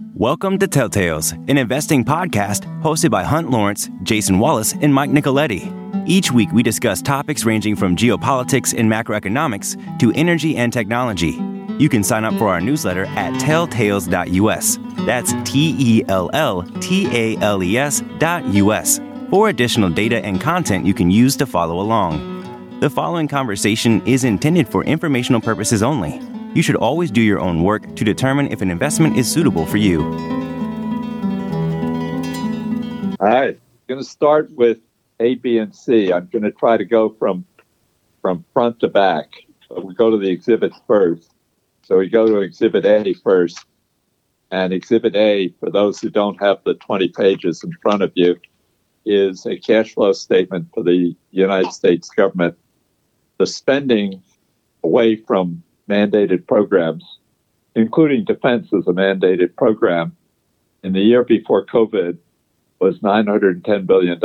Welcome to Telltales, an investing podcast hosted by Hunt Lawrence, Jason Wallace, and Mike Nicoletti. Each week, we discuss topics ranging from geopolitics and macroeconomics to energy and technology. You can sign up for our newsletter at telltales.us. That's T E L L T A L E S dot US for additional data and content you can use to follow along. The following conversation is intended for informational purposes only. You should always do your own work to determine if an investment is suitable for you. All right, I'm going to start with A, B, and C. I'm going to try to go from from front to back. So we go to the exhibits first. So we go to Exhibit A first. And Exhibit A, for those who don't have the 20 pages in front of you, is a cash flow statement for the United States government. The spending away from mandated programs, including defense as a mandated program, in the year before COVID was $910 billion.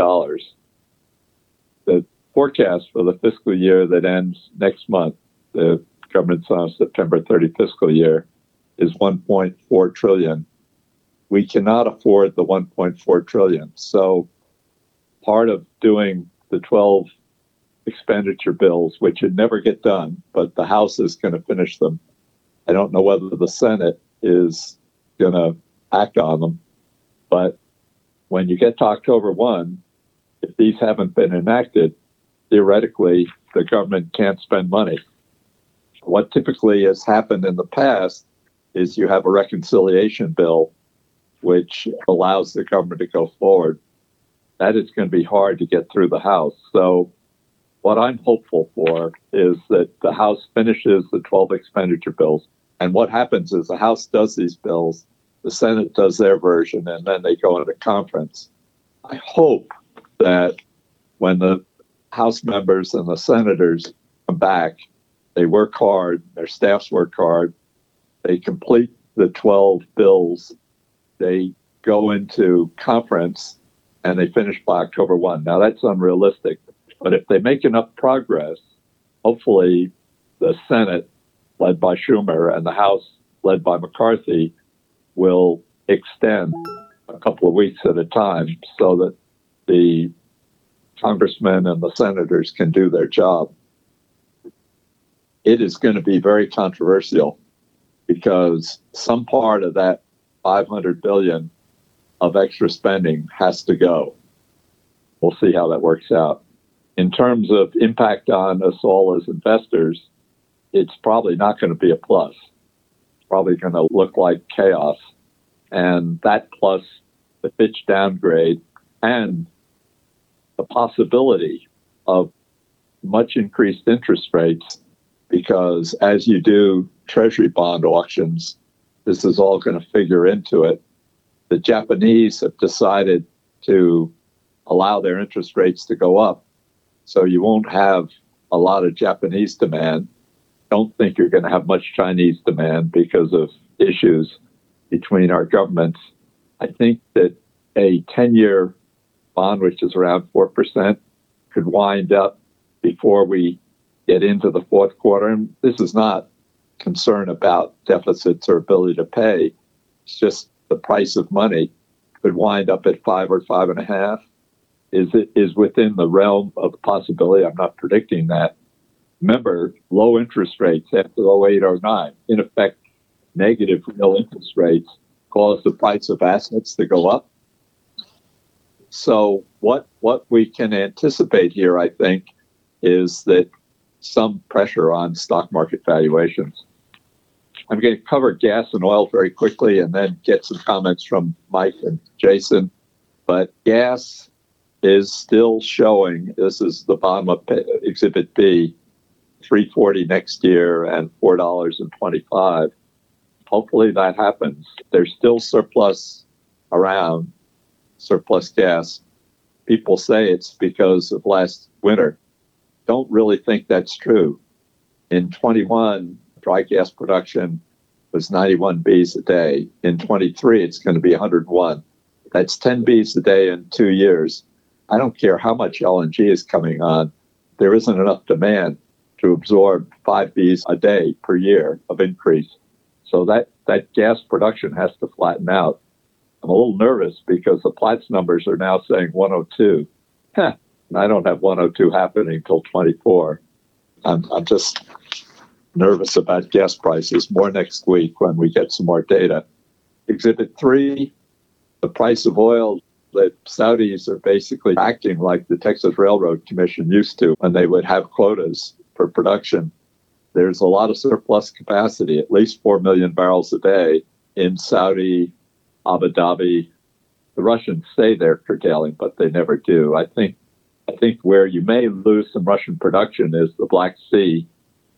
The forecast for the fiscal year that ends next month, the government's on September 30 fiscal year, is 1.4 trillion. We cannot afford the 1.4 trillion. So part of doing the 12 expenditure bills, which would never get done, but the House is going to finish them. I don't know whether the Senate is going to act on them, but when you get to October 1, if these haven't been enacted, theoretically, the government can't spend money. What typically has happened in the past is you have a reconciliation bill which allows the government to go forward. That is going to be hard to get through the House. So what I'm hopeful for is that the House finishes the 12 expenditure bills. And what happens is the House does these bills, the Senate does their version, and then they go into conference. I hope that when the House members and the senators come back, they work hard, their staffs work hard, they complete the 12 bills, they go into conference, and they finish by October 1. Now, that's unrealistic but if they make enough progress, hopefully the Senate, led by Schumer, and the House, led by McCarthy, will extend a couple of weeks at a time so that the congressmen and the senators can do their job. It is going to be very controversial because some part of that 500 billion of extra spending has to go. We'll see how that works out in terms of impact on us all as investors, it's probably not going to be a plus. It's probably going to look like chaos. And that plus the Fitch downgrade and the possibility of much increased interest rates because as you do treasury bond auctions, this is all going to figure into it. The Japanese have decided to allow their interest rates to go up so you won't have a lot of Japanese demand. Don't think you're going to have much Chinese demand because of issues between our governments. I think that a 10 year bond, which is around 4%, could wind up before we get into the fourth quarter. And this is not concern about deficits or ability to pay. It's just the price of money could wind up at five or five and a half is is within the realm of possibility. I'm not predicting that. Remember, low interest rates after 08 or 09, in effect, negative real interest rates cause the price of assets to go up. So what what we can anticipate here, I think, is that some pressure on stock market valuations. I'm going to cover gas and oil very quickly and then get some comments from Mike and Jason. But gas is still showing. This is the bottom of Exhibit B, 340 next year and four dollars and 25. Hopefully that happens. There's still surplus around, surplus gas. People say it's because of last winter. Don't really think that's true. In 21, dry gas production was 91 Bs a day. In 23, it's going to be 101. That's 10 Bs a day in two years. I don't care how much LNG is coming on, there isn't enough demand to absorb five Bs a day per year of increase. So that, that gas production has to flatten out. I'm a little nervous because the Platts numbers are now saying 102. Huh. And I don't have 102 happening until 24. I'm, I'm just nervous about gas prices more next week when we get some more data. Exhibit three, the price of oil. The Saudis are basically acting like the Texas Railroad Commission used to when they would have quotas for production. There's a lot of surplus capacity, at least 4 million barrels a day in Saudi, Abu Dhabi. The Russians say they're curtailing, but they never do. I think I think where you may lose some Russian production is the Black Sea.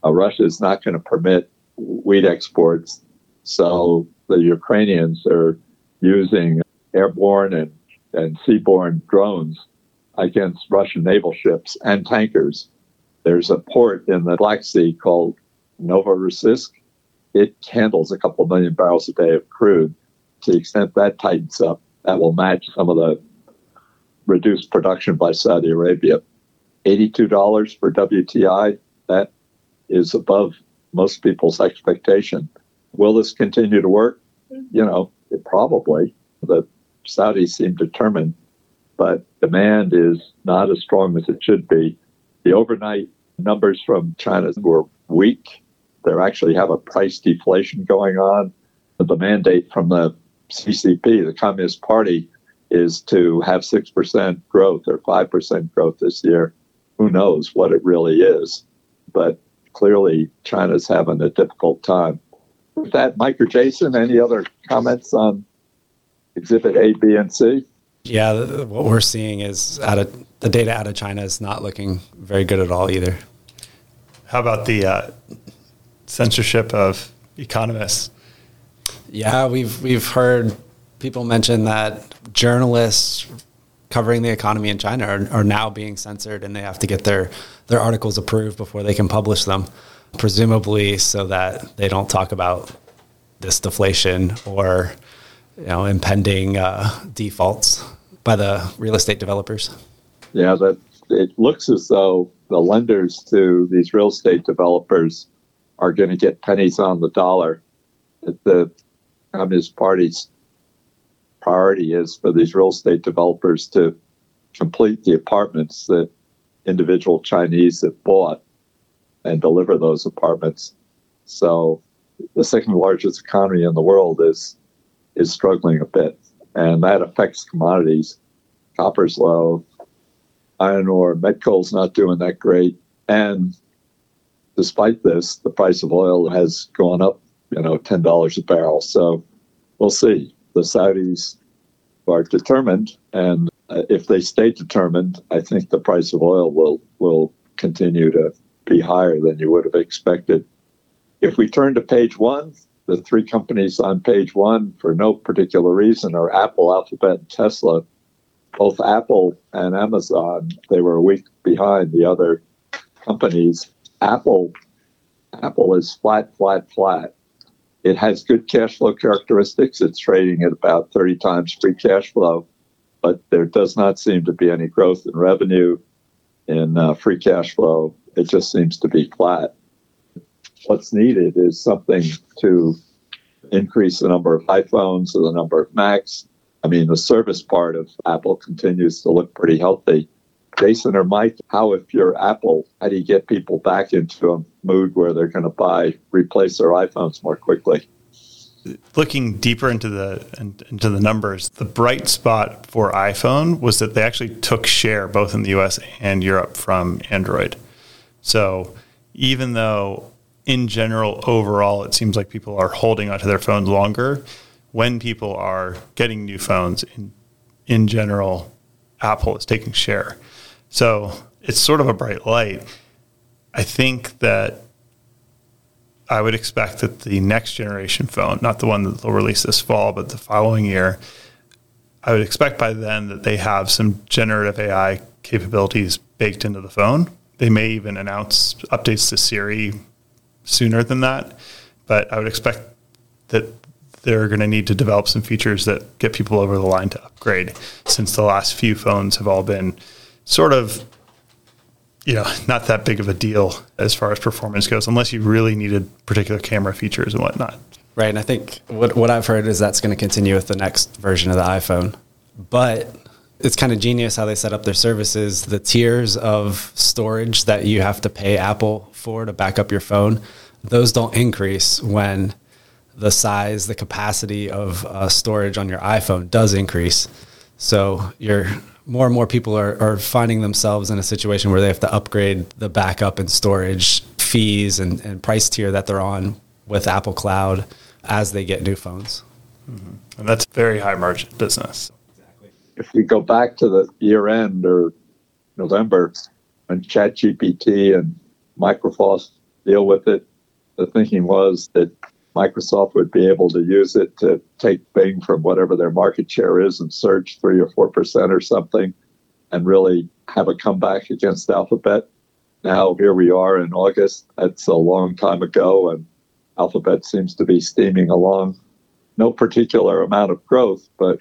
Uh, Russia is not going to permit wheat exports, so the Ukrainians are using airborne and, and seaborne drones against Russian naval ships and tankers. There's a port in the Black Sea called Novorossiysk. It handles a couple million barrels a day of crude. To the extent that tightens up, that will match some of the reduced production by Saudi Arabia. $82 for WTI, that is above most people's expectation. Will this continue to work? Mm-hmm. You know, it probably. The Saudis seem determined, but demand is not as strong as it should be. The overnight numbers from China were weak. They actually have a price deflation going on. The mandate from the CCP, the Communist Party, is to have 6% growth or 5% growth this year. Who knows what it really is? But clearly, China's having a difficult time. With that, Mike or Jason, any other comments on Exhibit A, B, and C? Yeah, what we're seeing is out of the data out of China is not looking very good at all either. How about the uh, censorship of economists? Yeah, we've we've heard people mention that journalists covering the economy in China are, are now being censored, and they have to get their their articles approved before they can publish them, presumably so that they don't talk about this deflation or you know impending uh, defaults by the real estate developers. Yeah, that it looks as though the lenders to these real estate developers are going to get pennies on the dollar. The Communist Party's priority is for these real estate developers to complete the apartments that individual Chinese have bought and deliver those apartments. So the second largest economy in the world is is struggling a bit, and that affects commodities. Copper's low, iron ore, met coal's not doing that great, and despite this, the price of oil has gone up, you know, ten dollars a barrel. So we'll see. The Saudis are determined, and uh, if they stay determined, I think the price of oil will will continue to be higher than you would have expected. If we turn to page one, the three companies on page one, for no particular reason, are Apple, Alphabet, and Tesla. Both Apple and Amazon, they were a week behind the other companies. Apple, Apple is flat, flat, flat. It has good cash flow characteristics. It's trading at about 30 times free cash flow, but there does not seem to be any growth in revenue, in uh, free cash flow. It just seems to be flat what's needed is something to increase the number of iPhones or the number of Macs. I mean, the service part of Apple continues to look pretty healthy. Jason or Mike, how if you're Apple, how do you get people back into a mood where they're going to buy, replace their iPhones more quickly? Looking deeper into the into the numbers, the bright spot for iPhone was that they actually took share both in the US and Europe from Android. So even though in general, overall, it seems like people are holding onto their phones longer. When people are getting new phones, in, in general, Apple is taking share. So it's sort of a bright light. I think that I would expect that the next generation phone, not the one that they'll release this fall, but the following year, I would expect by then that they have some generative AI capabilities baked into the phone. They may even announce updates to Siri sooner than that. But I would expect that they're going to need to develop some features that get people over the line to upgrade since the last few phones have all been sort of you know not that big of a deal as far as performance goes unless you really needed particular camera features and whatnot Right. And I think what, what I've heard is that's going to continue with the next version of the iPhone. But it's kind of genius how they set up their services. The tiers of storage that you have to pay Apple for to back up your phone, those don't increase when the size, the capacity of uh, storage on your iPhone does increase. So you're more and more people are, are finding themselves in a situation where they have to upgrade the backup and storage fees and, and price tier that they're on with Apple Cloud as they get new phones. Mm-hmm. And that's very high margin business. If we go back to the year end or November when ChatGPT and Microsoft deal with it, the thinking was that Microsoft would be able to use it to take Bing from whatever their market share is and search three or four percent or something and really have a comeback against Alphabet. Now here we are in August. That's a long time ago and Alphabet seems to be steaming along. No particular amount of growth, but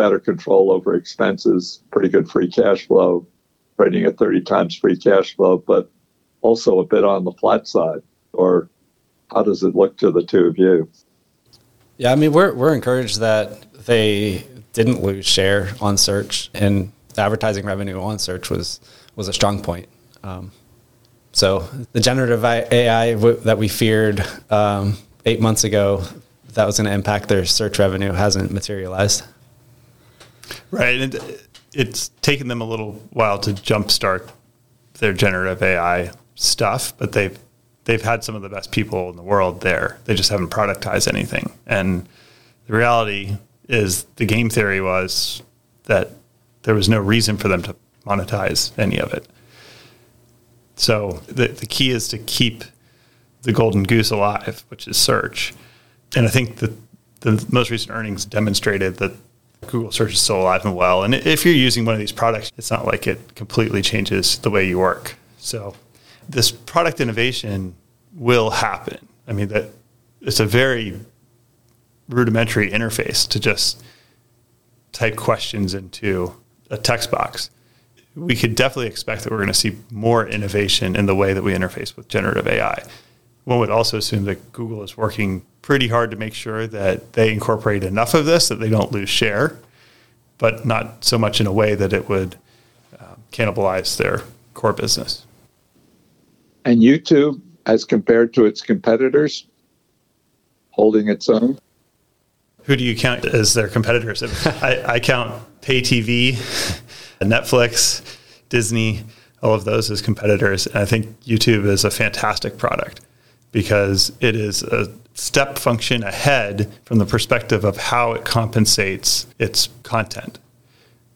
better control over expenses, pretty good free cash flow, trading at 30 times free cash flow, but also a bit on the flat side or how does it look to the two of you? Yeah, I mean, we're we're encouraged that they didn't lose share on search, and the advertising revenue on search was was a strong point. Um, so the generative AI w- that we feared um, eight months ago that was going to impact their search revenue hasn't materialized. Right, and it's taken them a little while to jumpstart their generative AI stuff, but they've they've had some of the best people in the world there. They just haven't productized anything. And the reality is the game theory was that there was no reason for them to monetize any of it. So the, the key is to keep the golden goose alive, which is search. And I think that the most recent earnings demonstrated that Google search is still alive and well. And if you're using one of these products, it's not like it completely changes the way you work. So this product innovation will happen. I mean that it's a very rudimentary interface to just type questions into a text box. We could definitely expect that we're going to see more innovation in the way that we interface with generative AI. One would also assume that Google is working pretty hard to make sure that they incorporate enough of this that they don't lose share, but not so much in a way that it would uh, cannibalize their core business. And YouTube as compared to its competitors, holding its own? Who do you count as their competitors? I, I count pay TV, Netflix, Disney, all of those as competitors. And I think YouTube is a fantastic product because it is a step function ahead from the perspective of how it compensates its content.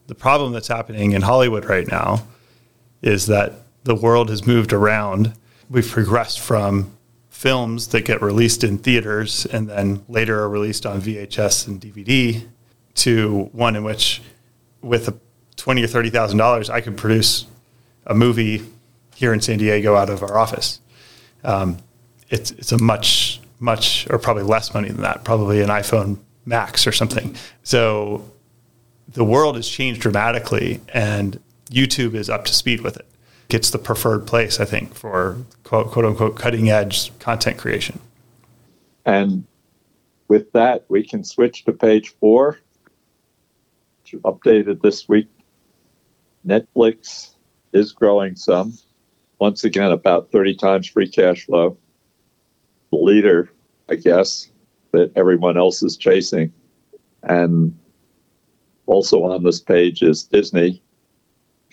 The problem that's happening in Hollywood right now is that the world has moved around we've progressed from films that get released in theaters and then later are released on VHS and DVD to one in which with a twenty or thirty thousand dollars I could produce a movie here in San Diego out of our office. Um, it's it's a much much or probably less money than that, probably an iPhone Max or something. So the world has changed dramatically, and YouTube is up to speed with it it's the preferred place, I think, for quote, quote unquote cutting edge content creation. And with that, we can switch to page four, which updated this week. Netflix is growing some. Once again, about 30 times free cash flow. The leader, I guess, that everyone else is chasing. And also on this page is Disney,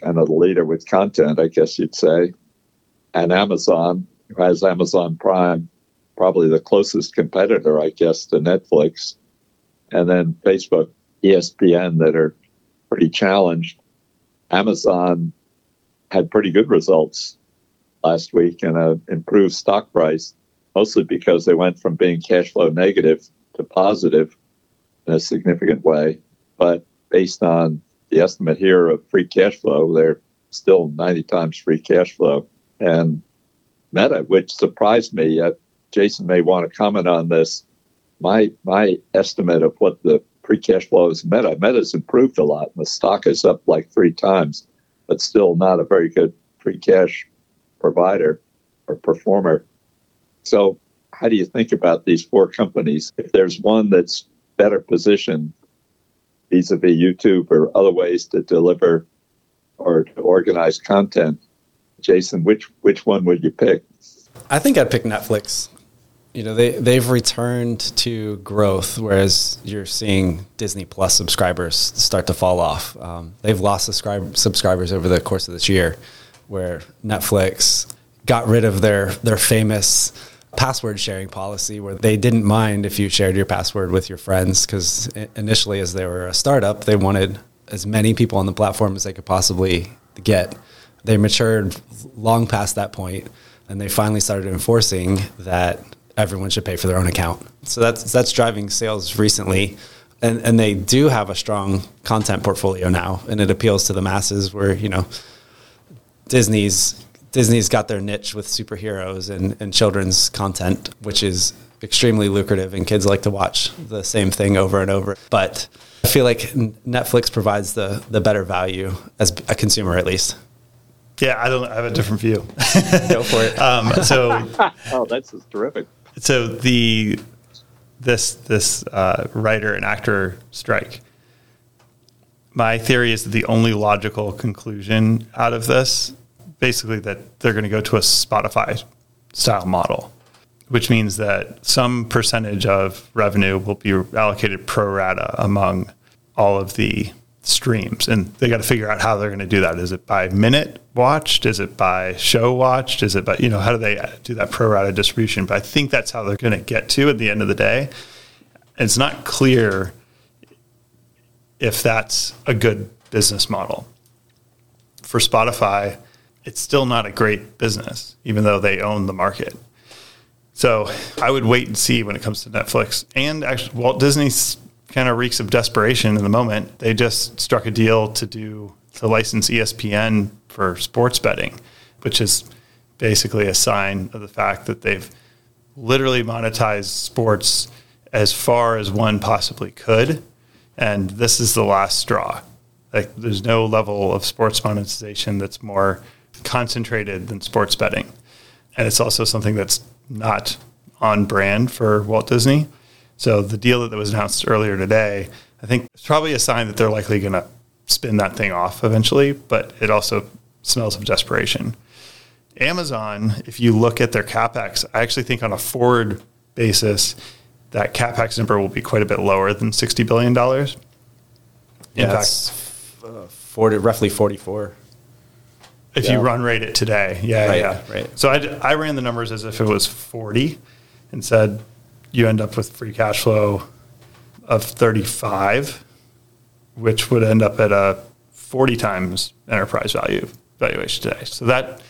kind of the leader with content, I guess you'd say, and Amazon, who has Amazon Prime, probably the closest competitor, I guess, to Netflix, and then Facebook, ESPN, that are pretty challenged. Amazon had pretty good results last week and an improved stock price, mostly because they went from being cash flow negative to positive in a significant way. But based on the estimate here of free cash flow, they're still 90 times free cash flow. And Meta, which surprised me, uh, Jason may want to comment on this. My my estimate of what the free cash flow is Meta, Meta's improved a lot. The stock is up like three times, but still not a very good free cash provider or performer. So how do you think about these four companies? If there's one that's better positioned vis-a-vis YouTube or other ways to deliver or to organize content, Jason, which which one would you pick? I think I'd pick Netflix. You know, they they've returned to growth, whereas you're seeing Disney Plus subscribers start to fall off. Um, they've lost subscribe, subscribers over the course of this year, where Netflix got rid of their their famous password sharing policy where they didn't mind if you shared your password with your friends because initially as they were a startup they wanted as many people on the platform as they could possibly get. They matured long past that point and they finally started enforcing that everyone should pay for their own account. So that's that's driving sales recently and and they do have a strong content portfolio now and it appeals to the masses where you know Disney's Disney's got their niche with superheroes and, and children's content, which is extremely lucrative, and kids like to watch the same thing over and over. But I feel like Netflix provides the the better value as a consumer, at least. Yeah, I don't. I have a different view. Go for it. Um, so, oh, that's terrific. So the this this uh, writer and actor strike. My theory is that the only logical conclusion out of this basically that they're going to go to a Spotify style model, which means that some percentage of revenue will be allocated pro rata among all of the streams. And they got to figure out how they're going to do that. Is it by minute watched? Is it by show watched? Is it by, you know, how do they do that pro rata distribution? But I think that's how they're going to get to at the end of the day. It's not clear if that's a good business model. For Spotify, it's still not a great business, even though they own the market. So I would wait and see when it comes to Netflix. And actually, Walt Disney's kind of reeks of desperation in the moment. They just struck a deal to do to license ESPN for sports betting, which is basically a sign of the fact that they've literally monetized sports as far as one possibly could. And this is the last straw. Like, there's no level of sports monetization that's more concentrated than sports betting. And it's also something that's not on brand for Walt Disney. So the deal that was announced earlier today, I think it's probably a sign that they're likely going to spin that thing off eventually, but it also smells of desperation. Amazon, if you look at their capex, I actually think on a forward basis, that capex number will be quite a bit lower than $60 billion. In yeah, fact, uh, 40, roughly 44 if yeah. you run rate it today. Yeah, right, yeah. Right. So I, I ran the numbers as if it was 40 and said you end up with free cash flow of 35, which would end up at a 40 times enterprise value valuation today. So that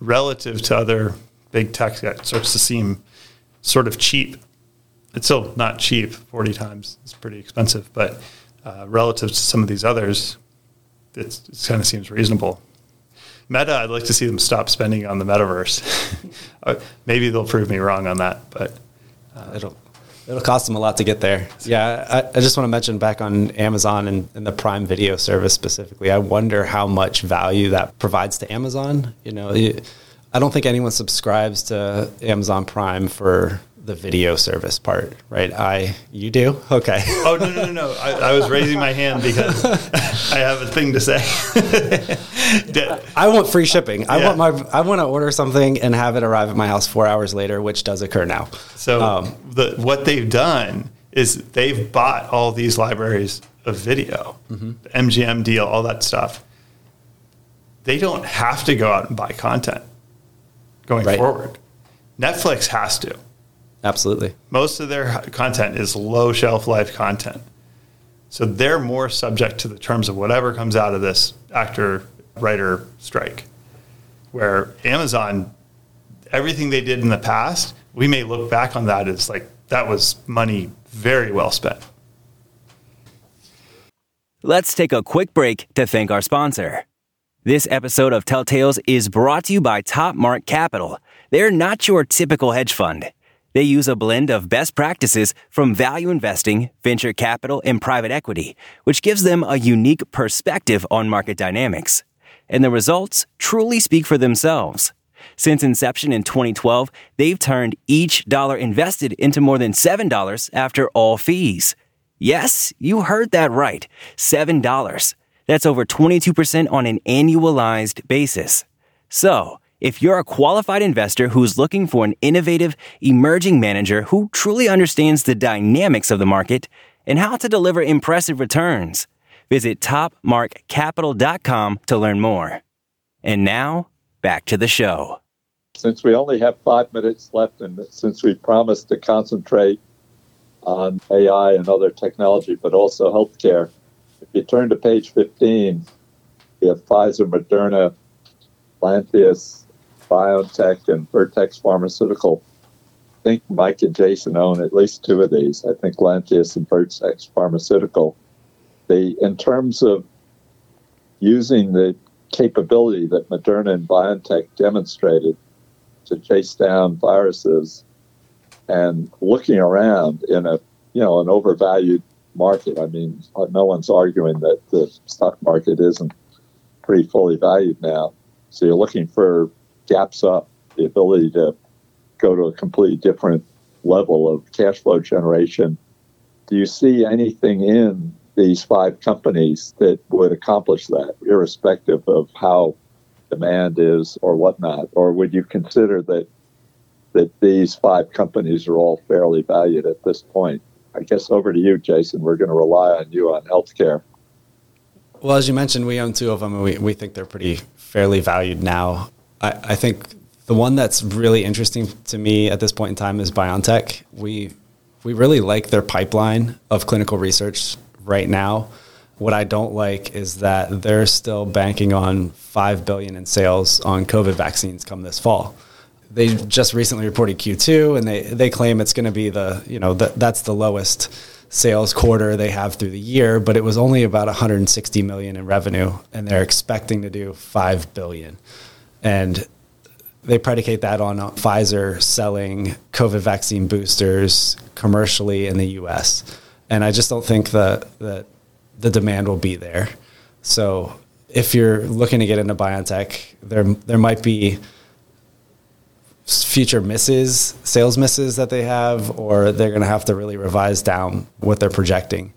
relative to other big tech that starts to seem sort of cheap. It's still not cheap, 40 times. It's pretty expensive, but uh, relative to some of these others, it kind of seems reasonable. Meta, I'd like to see them stop spending on the metaverse. Uh, maybe they'll prove me wrong on that, but uh, it'll it'll cost them a lot to get there. Yeah, I, I just want to mention back on Amazon and, and, the Prime Video service specifically. I wonder how much value that provides to Amazon. You know, I don't think anyone subscribes to Amazon Prime for the video service part, right? I you do okay. oh no no no no! I, I was raising my hand because I have a thing to say. I want free shipping. I yeah. want my I want to order something and have it arrive at my house four hours later, which does occur now. So um, the what they've done is they've bought all these libraries of video, mm-hmm. MGM deal, all that stuff. They don't have to go out and buy content going right. forward. Netflix has to. Absolutely. Most of their content is low shelf life content. So they're more subject to the terms of whatever comes out of this actor writer strike. Where Amazon, everything they did in the past, we may look back on that as like that was money very well spent. Let's take a quick break to thank our sponsor. This episode of Telltales is brought to you by Top Mark Capital. They're not your typical hedge fund. They use a blend of best practices from value investing, venture capital, and private equity, which gives them a unique perspective on market dynamics. And the results truly speak for themselves. Since inception in 2012, they've turned each dollar invested into more than $7 after all fees. Yes, you heard that right. $7. That's over 22% on an annualized basis. So, if you're a qualified investor who's looking for an innovative, emerging manager who truly understands the dynamics of the market and how to deliver impressive returns, visit topmarkcapital.com to learn more. And now, back to the show. Since we only have five minutes left, and since we promised to concentrate on AI and other technology, but also healthcare, if you turn to page 15, we have Pfizer, Moderna, Lantheus, BioNTech, and Vertex Pharmaceutical. I think Mike and Jason own at least two of these. I think Lantheus and Vertex Pharmaceutical. They, in terms of using the capability that Moderna and BioNTech demonstrated to chase down viruses and looking around in a you know an overvalued market. I mean, no one's arguing that the stock market isn't pretty fully valued now. So you're looking for gaps up, the ability to go to a completely different level of cash flow generation. Do you see anything in these five companies that would accomplish that, irrespective of how demand is or whatnot? Or would you consider that that these five companies are all fairly valued at this point? I guess over to you, Jason. We're going to rely on you on healthcare. Well, as you mentioned, we own two of them, and we, we think they're pretty fairly valued now. I, I think the one that's really interesting to me at this point in time is BioNTech. We we really like their pipeline of clinical research right now. What I don't like is that they're still banking on five billion in sales on COVID vaccines come this fall. They just recently reported Q2, and they they claim it's going to be the you know the, that's the lowest sales quarter they have through the year, but it was only about 160 million in revenue, and they're expecting to do five billion, and they predicate that on Pfizer selling COVID vaccine boosters commercially in the U.S and I just don't think that that the demand will be there. So if you're looking to get into BioNTech, there there might be future misses, sales misses that they have, or they're going to have to really revise down what they're projecting.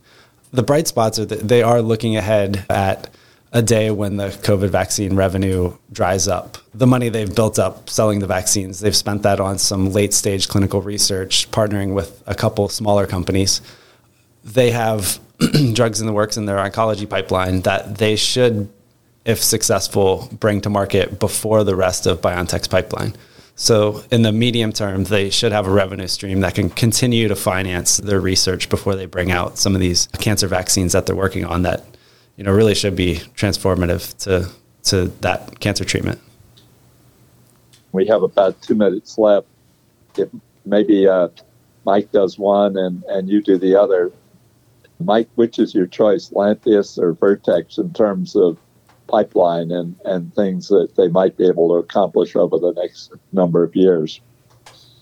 The bright spots are that they are looking ahead at a day when the COVID vaccine revenue dries up. The money they've built up selling the vaccines, they've spent that on some late stage clinical research, partnering with a couple smaller companies they have drugs in the works in their oncology pipeline that they should, if successful, bring to market before the rest of BioNTech's pipeline. So, in the medium term, they should have a revenue stream that can continue to finance their research before they bring out some of these cancer vaccines that they're working on that, you know, really should be transformative to to that cancer treatment. We have about two minutes left. If maybe uh, Mike does one and, and you do the other, Mike, which is your choice, Lantheus or Vertex, in terms of pipeline and, and things that they might be able to accomplish over the next number of years?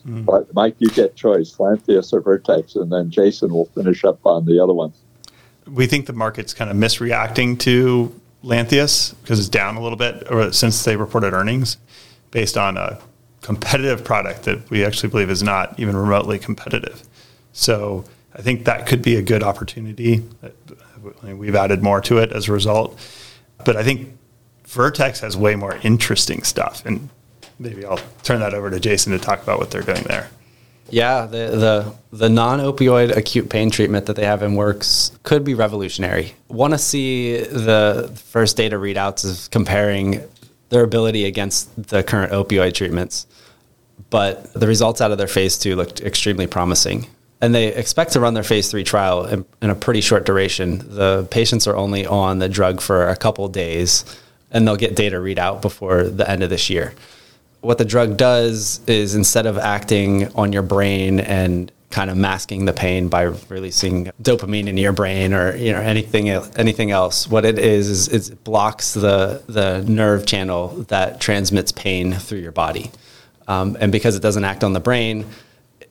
Mm. But Mike, you get choice, Lantheus or Vertex, and then Jason will finish up on the other one. We think the market's kind of misreacting to Lantheus because it's down a little bit uh, since they reported earnings based on a competitive product that we actually believe is not even remotely competitive. So I think that could be a good opportunity. We've added more to it as a result. But I think Vertex has way more interesting stuff. And maybe I'll turn that over to Jason to talk about what they're doing there. Yeah, the the, the non opioid acute pain treatment that they have in works could be revolutionary. Want to see the first data readouts of comparing their ability against the current opioid treatments. But the results out of their phase two looked extremely promising and they expect to run their phase three trial in, in, a pretty short duration. The patients are only on the drug for a couple days, and they'll get data readout before the end of this year. What the drug does is instead of acting on your brain and kind of masking the pain by releasing dopamine into your brain or you know anything anything else, what it is is it blocks the the nerve channel that transmits pain through your body, um, and because it doesn't act on the brain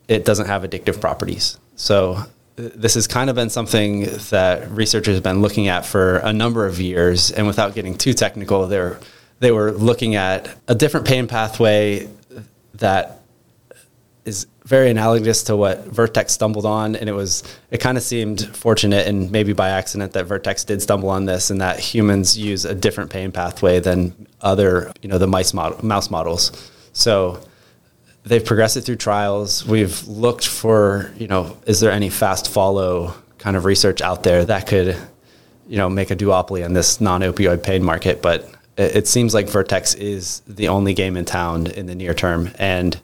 it doesn't have addictive properties. So this has kind of been something that researchers have been looking at for a number of years. And without getting too technical, they're they were looking at a different pain pathway that is very analogous to what Vertex stumbled on, and it was it kind of seemed fortunate and maybe by accident that Vertex did stumble on this, and that humans use a different pain pathway than other you know the mice model, mouse models. So they've progressed it through trials. We've looked for you know is there any fast follow kind of research out there that could you know make a duopoly in this non-opioid pain market, but it, seems like Vertex is the only game in town in the near term and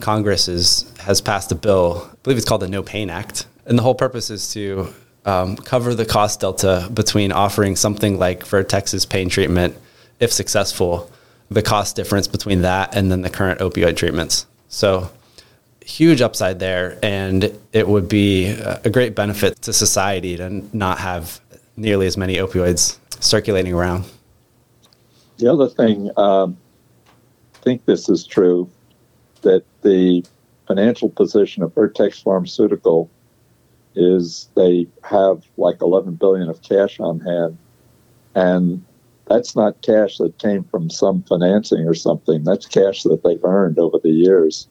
Congress is, has passed a bill, I believe it's called the No Pain Act. And the whole purpose is to um, cover the cost delta between offering something like Vertex's pain treatment, if successful, the cost difference between that and then the current opioid treatments. So, huge upside there. And it would be a great benefit to society to not have nearly as many opioids circulating around. The other thing, um, I think this is true that the financial position of Vertex Pharmaceutical is they have like 11 billion of cash on hand, and that's not cash that came from some financing or something. That's cash that they've earned over the years.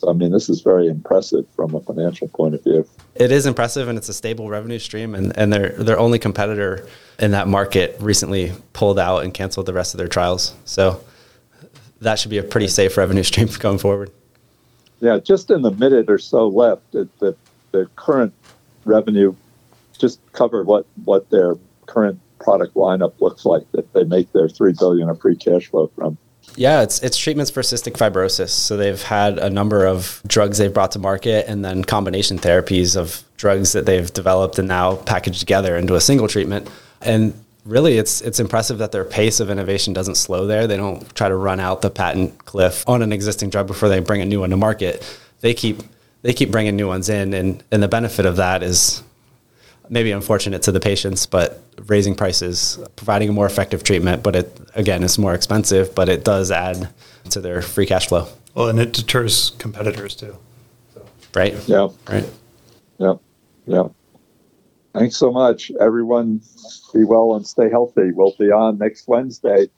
So, I mean, this is very impressive from a financial point of view. It is impressive, and it's a stable revenue stream. And, and their their only competitor in that market recently pulled out and canceled the rest of their trials. So, that should be a pretty safe revenue stream going forward. Yeah, just in the minute or so left, the, the, the current revenue just cover what, what their current product lineup looks like that they make their three billion of free cash flow from. Yeah, it's it's treatments for cystic fibrosis. So they've had a number of drugs they've brought to market, and then combination therapies of drugs that they've developed and now packaged together into a single treatment. And really it's it's impressive that their pace of innovation doesn't slow there. They don't try to run out the patent cliff on an existing drug before they bring a new one to market. They keep they keep bringing new ones in, and and the benefit of that is maybe unfortunate to the patients, but raising prices, providing a more effective treatment, but it again it's more expensive, but it does add to their free cash flow. Well, and it deters competitors too. So. Right. Yeah. Right. Yeah. Yeah. Thanks so much, everyone. Be well and stay healthy. We'll be on next Wednesday.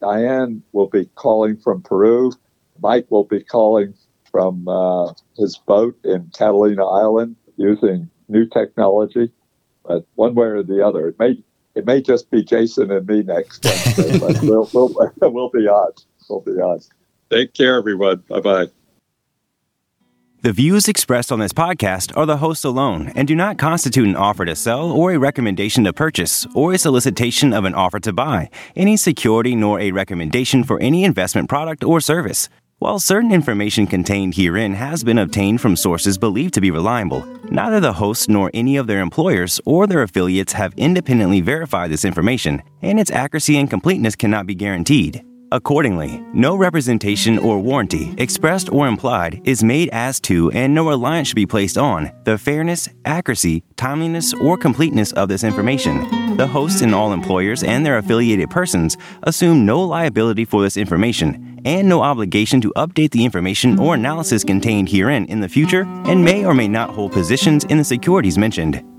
Diane will be calling from Peru. Mike will be calling from uh, his boat in Catalina Island using new technology. But one way or the other, it may it may just be Jason and me next Wednesday, but we'll, we'll, we'll be on. We'll be on. Take care, everyone. Bye bye. The views expressed on this podcast are the host alone and do not constitute an offer to sell or a recommendation to purchase or a solicitation of an offer to buy any security nor a recommendation for any investment product or service. While certain information contained herein has been obtained from sources believed to be reliable, neither the hosts nor any of their employers or their affiliates have independently verified this information, and its accuracy and completeness cannot be guaranteed. Accordingly, no representation or warranty, expressed or implied, is made as to and no reliance should be placed on the fairness, accuracy, timeliness, or completeness of this information. The hosts and all employers and their affiliated persons assume no liability for this information and no obligation to update the information or analysis contained herein in the future and may or may not hold positions in the securities mentioned.